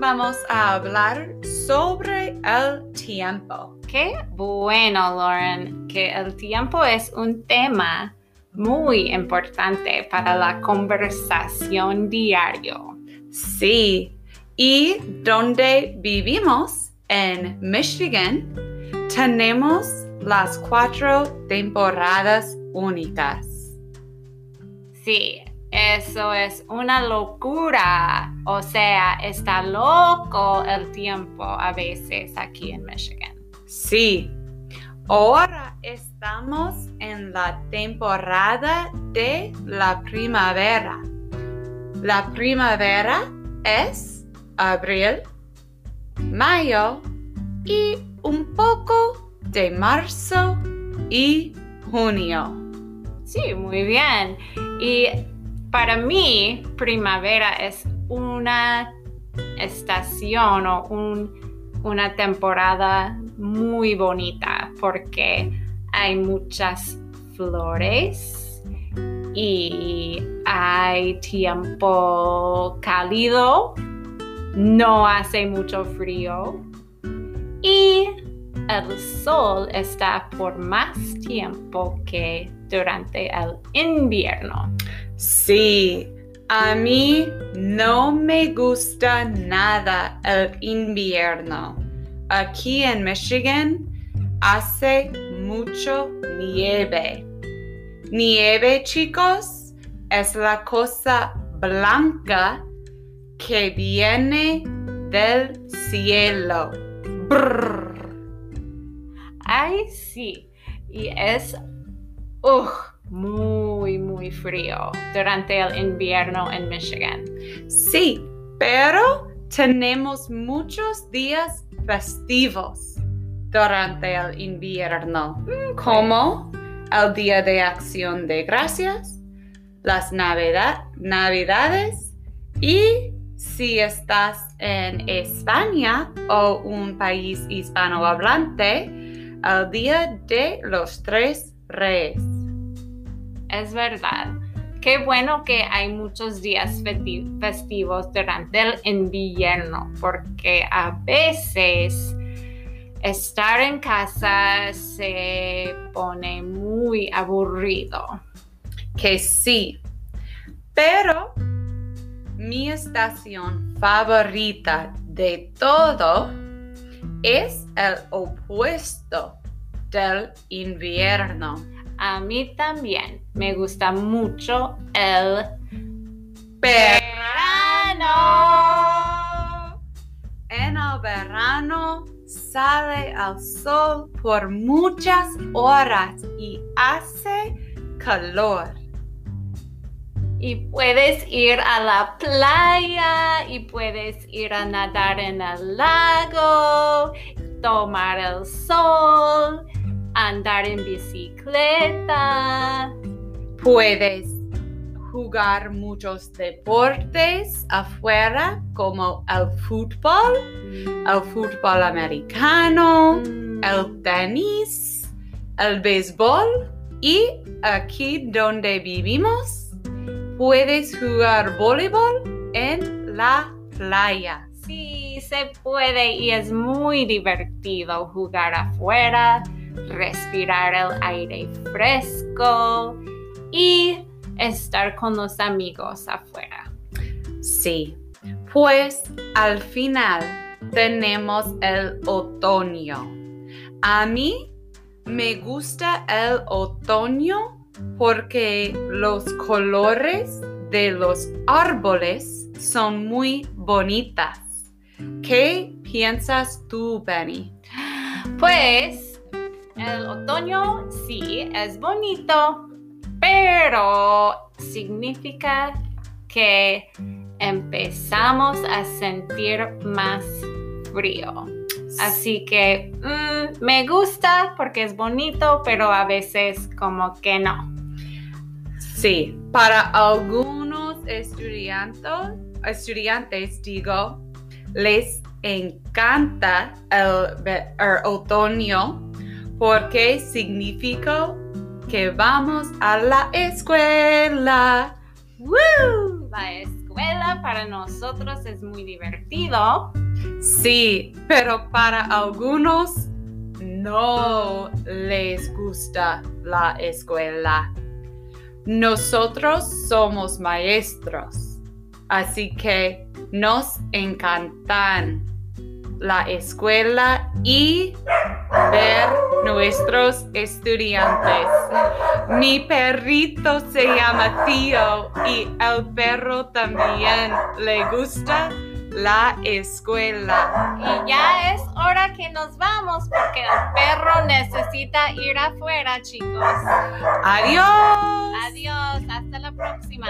vamos a hablar sobre el tiempo. Qué bueno, Lauren, que el tiempo es un tema muy importante para la conversación diario. Sí, y donde vivimos, en Michigan, tenemos las cuatro temporadas únicas. Sí, eso es una locura. O sea, está loco el tiempo a veces aquí en Michigan. Sí, ahora estamos en la temporada de la primavera. La primavera es abril, mayo y un poco de marzo y junio. Sí, muy bien. Y para mí, primavera es una estación o una temporada muy bonita porque hay muchas flores y hay tiempo cálido, no hace mucho frío y el sol está por más tiempo que durante el invierno. Sí, a mí no me gusta nada el invierno. Aquí en Michigan hace mucho nieve. Nieve, chicos, es la cosa blanca que viene del cielo. Ay, sí. Y es uh, muy, muy frío durante el invierno en Michigan. Sí, pero tenemos muchos días festivos durante el invierno, como el Día de Acción de Gracias, las Navidades y si estás en España o un país hispanohablante, el Día de los Tres Reyes. Es verdad. Qué bueno que hay muchos días festivos durante el invierno, porque a veces estar en casa se pone muy aburrido. Que sí, pero mi estación favorita de todo es el opuesto del invierno. A mí también me gusta mucho el verano. En el verano sale el sol por muchas horas y hace calor. Y puedes ir a la playa y puedes ir a nadar en el lago, tomar el sol, andar en bicicleta. Puedes jugar muchos deportes afuera como el fútbol, el fútbol americano, Mm. el tenis, el béisbol y aquí donde vivimos puedes jugar voleibol en la playa. Sí, se puede y es muy divertido jugar afuera, respirar el aire fresco y estar con los amigos afuera. Sí, pues al final tenemos el otoño. A mí me gusta el otoño porque los colores de los árboles son muy bonitas. ¿Qué piensas tú, Benny? Pues el otoño sí es bonito, pero significa que empezamos a sentir más frío. Así que mm, me gusta porque es bonito, pero a veces como que no. Sí, para algunos estudiantes, estudiantes digo, les encanta el, otoño porque significa que vamos a la escuela. ¡Woo! La escuela. escuela para nosotros es muy divertido. Sí, pero para algunos no les gusta la escuela. Nosotros somos maestros, así que nos encantan la escuela y ver nuestros estudiantes. Mi perrito se llama Tío y el perro también le gusta la escuela. Y ya es hora que nos vamos porque el perro necesita ir afuera, chicos. Adiós. Adiós, hasta la próxima.